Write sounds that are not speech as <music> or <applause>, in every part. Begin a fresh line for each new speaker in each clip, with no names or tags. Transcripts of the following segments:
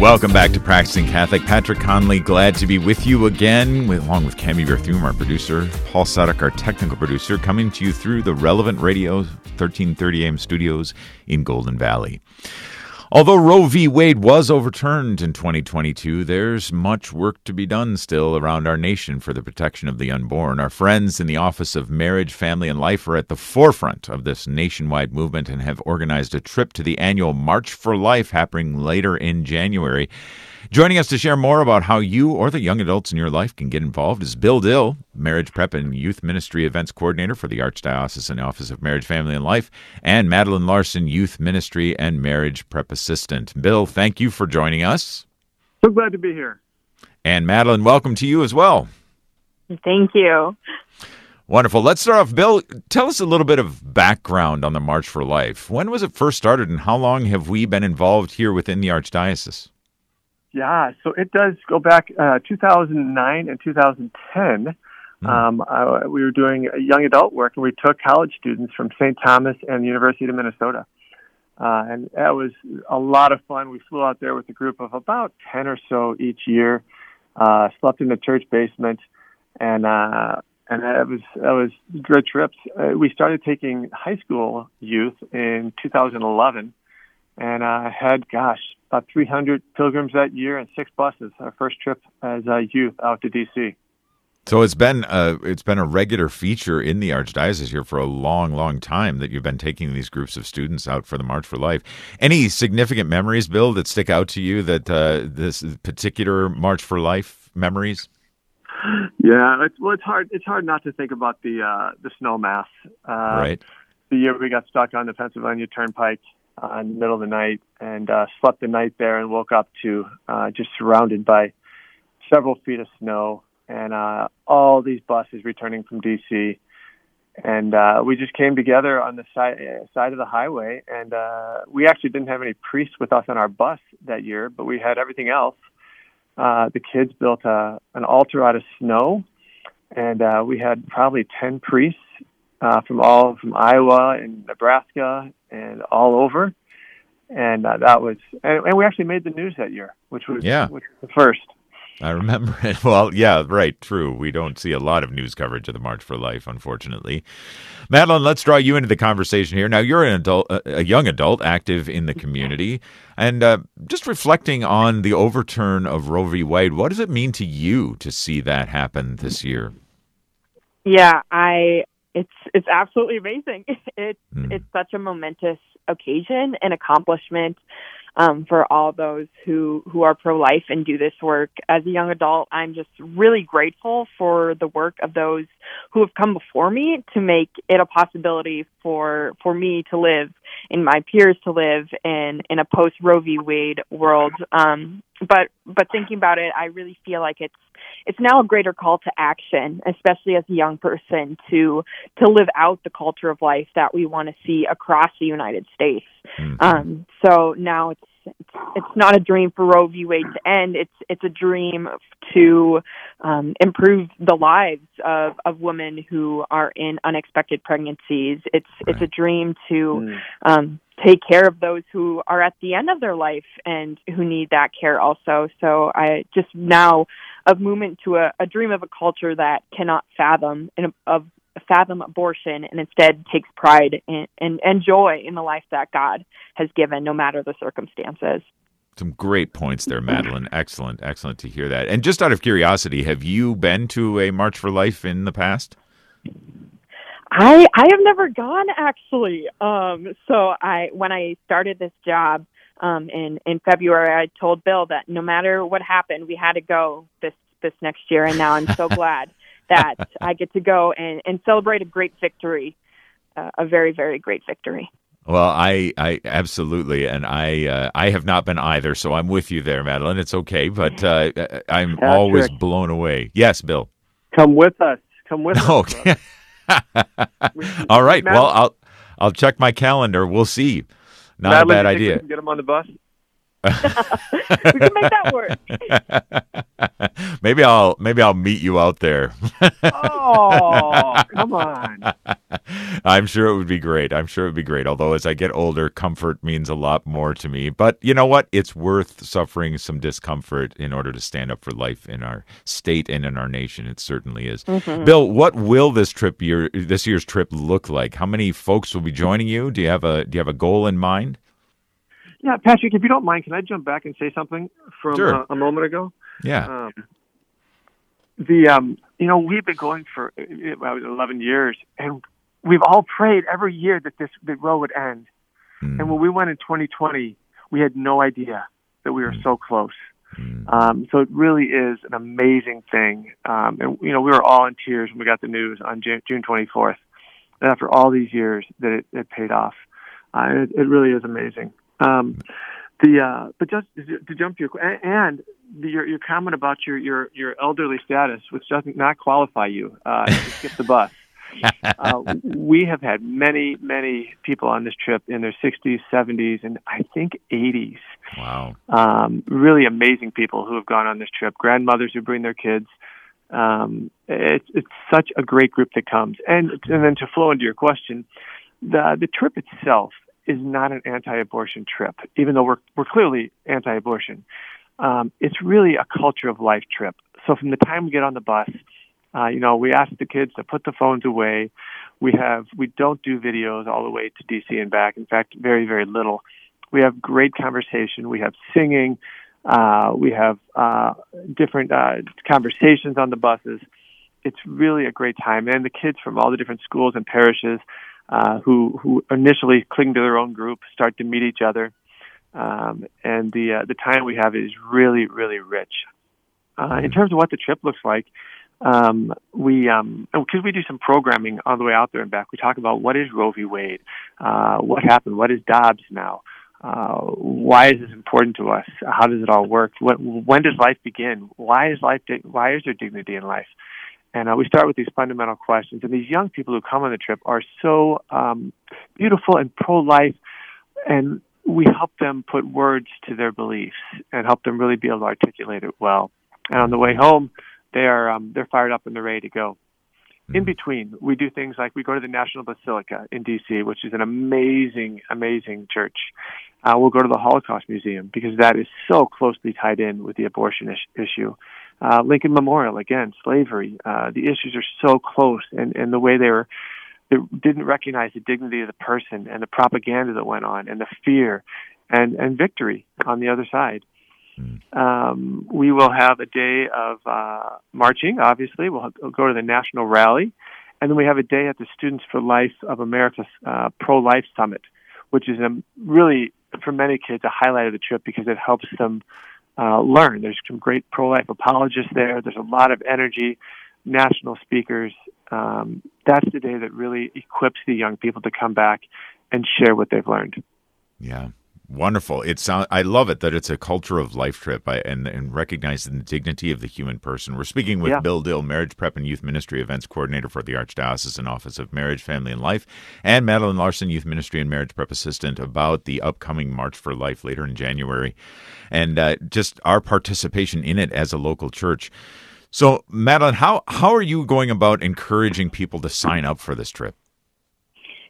Welcome back to Practicing Catholic. Patrick Conley, glad to be with you again, along with Cami Berthum, our producer, Paul Sadek, our technical producer, coming to you through the Relevant Radio 1330 AM studios in Golden Valley. Although Roe v. Wade was overturned in 2022, there's much work to be done still around our nation for the protection of the unborn. Our friends in the Office of Marriage, Family, and Life are at the forefront of this nationwide movement and have organized a trip to the annual March for Life happening later in January. Joining us to share more about how you or the young adults in your life can get involved is Bill Dill, Marriage Prep and Youth Ministry Events Coordinator for the Archdiocesan Office of Marriage, Family, and Life, and Madeline Larson, Youth Ministry and Marriage Prep Assistant. Bill, thank you for joining us.
So glad to be here.
And Madeline, welcome to you as well.
Thank you.
Wonderful. Let's start off. Bill, tell us a little bit of background on the March for Life. When was it first started, and how long have we been involved here within the Archdiocese?
Yeah, so it does go back uh, 2009 and 2010. Mm. Um, I, we were doing young adult work, and we took college students from St. Thomas and the University of Minnesota. Uh, and that was a lot of fun. We flew out there with a group of about 10 or so each year, uh, slept in the church basement, and uh, and that was that was great trips. Uh, we started taking high school youth in 2011, and uh, had gosh about 300 pilgrims that year and six buses. Our first trip as a youth out to DC.
So it's been a, it's been a regular feature in the archdiocese here for a long, long time that you've been taking these groups of students out for the March for Life. Any significant memories, Bill, that stick out to you that uh, this particular March for Life memories?
Yeah, it's, well, it's hard. It's hard not to think about the uh, the snow mass. Uh,
right.
The year we got stuck on the Pennsylvania Turnpike uh, in the middle of the night and uh, slept the night there and woke up to uh, just surrounded by several feet of snow and uh, all these buses returning from DC. And uh, we just came together on the side side of the highway, and uh, we actually didn't have any priests with us on our bus that year, but we had everything else. Uh, the kids built a, an altar out of snow, and uh, we had probably ten priests uh, from all from Iowa and Nebraska and all over. And uh, that was, and, and, we actually made the news that year, which was,
yeah.
which was the first.
I remember <laughs> it. Well, yeah, right, true. We don't see a lot of news coverage of the March for Life, unfortunately. Madeline, let's draw you into the conversation here. Now, you're an adult, a young adult, active in the community, and uh, just reflecting on the overturn of Roe v. Wade. What does it mean to you to see that happen this year?
Yeah, I it's it's absolutely amazing. <laughs> It's mm. it's such a momentous occasion and accomplishment um, for all those who who are pro life and do this work. As a young adult, I'm just really grateful for the work of those who have come before me to make it a possibility for for me to live and my peers to live in in a post Roe v. Wade world. Um, but but thinking about it, I really feel like it's it's now a greater call to action, especially as a young person, to to live out the culture of life that we want to see across the United States. Mm-hmm. Um, so now it's, it's it's not a dream for Roe v. Wade to end. It's it's a dream to um, improve the lives of, of women who are in unexpected pregnancies. It's right. it's a dream to mm. um, take care of those who are at the end of their life and who need that care also. So I just now a movement to a, a dream of a culture that cannot fathom in, of fathom abortion and instead takes pride in, and, and joy in the life that God has given, no matter the circumstances.
Some great points there, Madeline. excellent, excellent to hear that. And just out of curiosity, have you been to a March for Life in the past?
I I have never gone actually. Um, so I when I started this job um, in in February, I told Bill that no matter what happened, we had to go this this next year, and now I'm so <laughs> glad that I get to go and, and celebrate a great victory, uh, a very very great victory.
Well, I, I absolutely, and I, uh, I have not been either, so I'm with you there, Madeline. It's okay, but uh, I'm Patrick, always blown away. Yes, Bill.
Come with us. Come with us.
Okay. <laughs> All right. Madeline, well, I'll I'll check my calendar. We'll see. Not
Madeline,
a bad idea.
Get them on the bus.
We can make that
work. <laughs> maybe I'll maybe I'll meet you out there.
oh, <laughs> come on.
I'm sure it would be great. I'm sure it would be great. Although as I get older, comfort means a lot more to me. But you know what? It's worth suffering some discomfort in order to stand up for life in our state and in our nation. It certainly is. Mm-hmm. Bill, what will this trip year this year's trip look like? How many folks will be joining you? Do you have a do you have a goal in mind?
Yeah, Patrick, if you don't mind, can I jump back and say something from
sure.
uh, a moment ago?
Yeah.
Um, the um, you know we've been going for about eleven years, and we've all prayed every year that this the road would end. Mm. And when we went in 2020, we had no idea that we were mm. so close. Mm. Um, so it really is an amazing thing. Um, and you know we were all in tears when we got the news on June, June 24th. And after all these years, that it, it paid off. Uh, it, it really is amazing. Um, the uh, but just to jump to your and the, your your comment about your your your elderly status, which doesn't not qualify you uh, to skip the <laughs> bus. uh, we have had many many people on this trip in their 60s, 70s, and I think 80s.
Wow!
Um, really amazing people who have gone on this trip. Grandmothers who bring their kids. Um, it's it's such a great group that comes, and and then to flow into your question, the the trip itself is not an anti-abortion trip, even though we're we're clearly anti-abortion. Um, it's really a culture of life trip. So from the time we get on the bus, uh, you know, we ask the kids to put the phones away. We have we don't do videos all the way to DC and back. In fact, very very little. We have great conversation. We have singing. Uh, we have uh, different uh, conversations on the buses. It's really a great time, and the kids from all the different schools and parishes uh, who who initially cling to their own group, start to meet each other, um, and the uh, the time we have is really really rich. Uh, in terms of what the trip looks like, um, we um, because we do some programming on the way out there and back. We talk about what is Roe v. Wade, uh, what happened, what is Dobbs now. Uh, why is this important to us? How does it all work? What, when does life begin? Why is life? Why is there dignity in life? And uh, we start with these fundamental questions. And these young people who come on the trip are so um, beautiful and pro life. And we help them put words to their beliefs and help them really be able to articulate it well. And on the way home, they are um, they're fired up and they're ready to go. In mm-hmm. between, we do things like we go to the National Basilica in D.C., which is an amazing, amazing church. Uh, we'll go to the Holocaust Museum because that is so closely tied in with the abortion is- issue uh, Lincoln Memorial again, slavery. Uh, the issues are so close, and and the way they were they didn't recognize the dignity of the person and the propaganda that went on and the fear and and victory on the other side. Hmm. Um, we will have a day of uh, marching. Obviously, we'll, we'll go to the national rally, and then we have a day at the Students for Life of America uh, Pro Life Summit, which is a, really for many kids a highlight of the trip because it helps them uh, learn. There's some great pro life apologists there. There's a lot of energy, national speakers. Um, that's the day that really equips the young people to come back and share what they've learned.
Yeah. Wonderful. It sounds. I love it that it's a culture of life trip I, and and recognizing the dignity of the human person. We're speaking with
yeah.
Bill Dill, Marriage Prep and Youth Ministry Events Coordinator for the Archdiocesan Office of Marriage, Family, and Life, and Madeline Larson, Youth Ministry and Marriage Prep Assistant, about the upcoming March for Life later in January, and uh, just our participation in it as a local church. So, Madeline, how how are you going about encouraging people to sign up for this trip?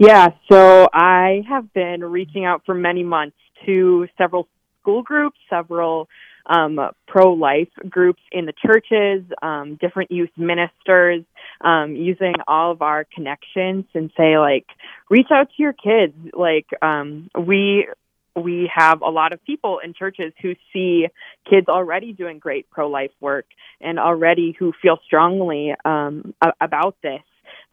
Yeah, so I have been reaching out for many months to several school groups, several um, pro life groups in the churches, um, different youth ministers, um, using all of our connections and say, like, reach out to your kids. Like, um, we we have a lot of people in churches who see kids already doing great pro life work and already who feel strongly um, about this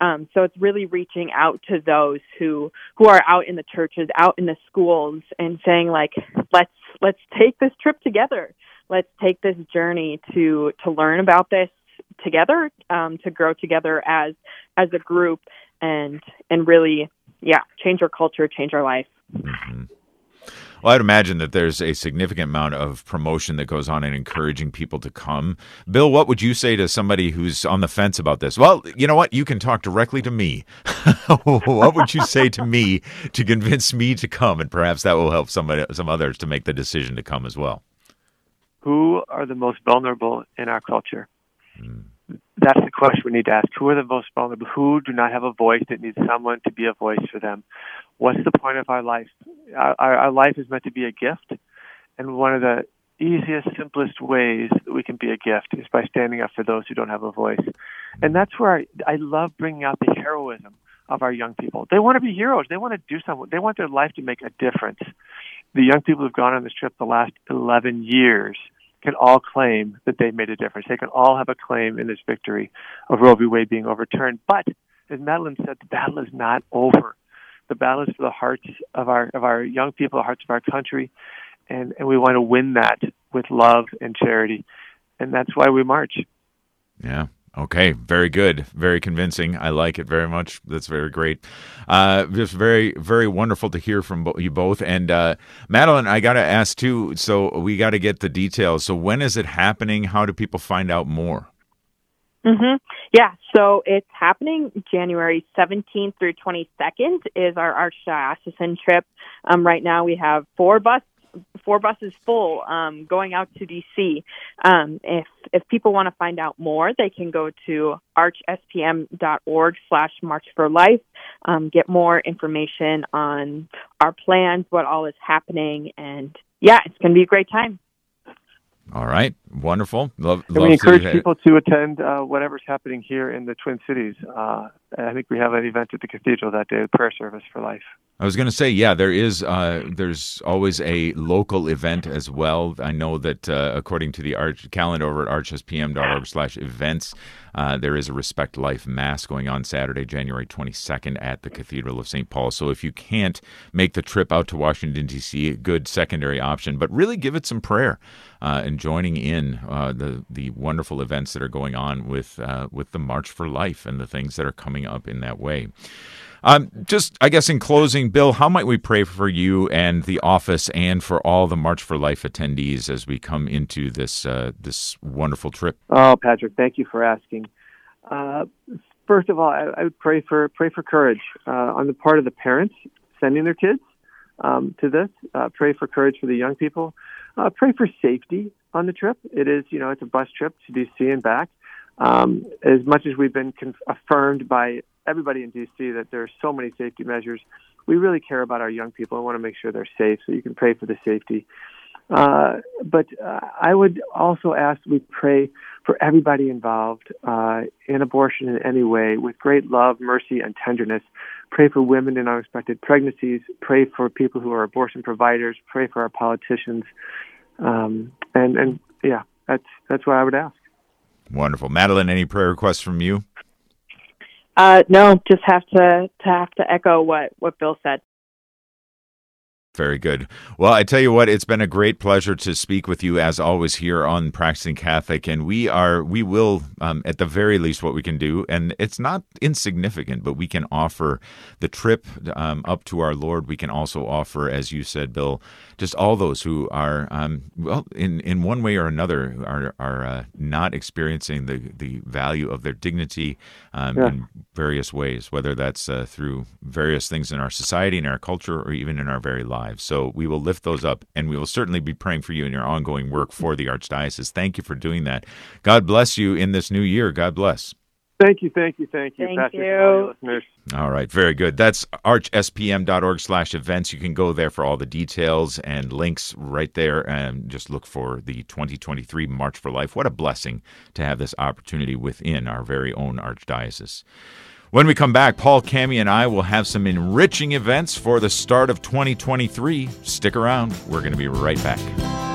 um, so it's really reaching out to those who who are out in the churches, out in the schools, and saying like, let's let's take this trip together. Let's take this journey to to learn about this together, um, to grow together as as a group, and and really, yeah, change our culture, change our life.
Mm-hmm. Well, I'd imagine that there's a significant amount of promotion that goes on in encouraging people to come. Bill, what would you say to somebody who's on the fence about this? Well, you know what? You can talk directly to me. <laughs> what would you say to me to convince me to come, and perhaps that will help somebody, some others to make the decision to come as well.
Who are the most vulnerable in our culture? Mm. That's the question we need to ask. Who are the most vulnerable? Who do not have a voice that needs someone to be a voice for them? What's the point of our life? Our, our life is meant to be a gift, and one of the easiest, simplest ways that we can be a gift is by standing up for those who don't have a voice. And that's where I, I love bringing out the heroism of our young people. They want to be heroes. They want to do something. They want their life to make a difference. The young people who've gone on this trip the last 11 years can all claim that they made a difference. They can all have a claim in this victory of Roe v. Wade being overturned. But as Madeline said, the battle is not over. The battle is for the hearts of our of our young people, the hearts of our country, and, and we want to win that with love and charity. And that's why we march.
Yeah. Okay, very good, very convincing. I like it very much. That's very great. Uh, just very, very wonderful to hear from you both. And uh, Madeline, I got to ask too. So we got to get the details. So when is it happening? How do people find out more?
Mm-hmm. Yeah, so it's happening January 17th through 22nd is our Archdiocesan trip. Um, right now we have four bus four buses full um, going out to DC. Um, if if people want to find out more, they can go to archspm.org slash March for Life, um, get more information on our plans, what all is happening, and yeah, it's going to be a great time.
All right, wonderful. Love,
love we encourage to people to attend uh, whatever's happening here in the Twin Cities. Uh, I think we have an event at the cathedral that day, a prayer service for life.
I was going to say, yeah, there is. Uh, there's always a local event as well. I know that uh, according to the arch calendar over at archspm.org/events, uh, there is a Respect Life Mass going on Saturday, January 22nd at the Cathedral of St. Paul. So if you can't make the trip out to Washington D.C., a good secondary option, but really give it some prayer uh, and joining in uh, the the wonderful events that are going on with uh, with the March for Life and the things that are coming up in that way. Um, just, I guess, in closing, Bill, how might we pray for you and the office and for all the March for Life attendees as we come into this uh, this wonderful trip?
Oh, Patrick, thank you for asking. Uh, first of all, I, I, would pray for pray for courage uh, on the part of the parents sending their kids um, to this. Uh, pray for courage for the young people. Uh, pray for safety on the trip. It is, you know, it's a bus trip to DC and back. Um, as much as we've been affirmed by everybody in DC that there are so many safety measures. We really care about our young people and want to make sure they're safe. So you can pray for the safety. Uh, but uh, I would also ask we pray for everybody involved uh, in abortion in any way with great love, mercy, and tenderness. Pray for women in unexpected pregnancies. Pray for people who are abortion providers. Pray for our politicians. Um, and and yeah, that's that's what I would ask.
Wonderful, Madeline. Any prayer requests from you?
Uh, no, just have to to have to echo what what Bill said.
Very good. Well, I tell you what, it's been a great pleasure to speak with you as always here on Practicing Catholic, and we are we will um, at the very least what we can do, and it's not insignificant, but we can offer the trip um, up to our Lord. We can also offer, as you said, Bill, just all those who are um, well in in one way or another are are uh, not experiencing the the value of their dignity um, yeah. in various ways, whether that's uh, through various things in our society, in our culture, or even in our very lives lives. So we will lift those up, and we will certainly be praying for you in your ongoing work for the Archdiocese. Thank you for doing that. God bless you in this new year. God bless.
Thank you, thank you, thank you,
thank Patrick, you.
listeners.
All right, very good. That's archspm.org slash events. You can go there for all the details and links right there and just look for the 2023 March for Life. What a blessing to have this opportunity within our very own Archdiocese. When we come back, Paul, Cami, and I will have some enriching events for the start of 2023. Stick around. We're going to be right back.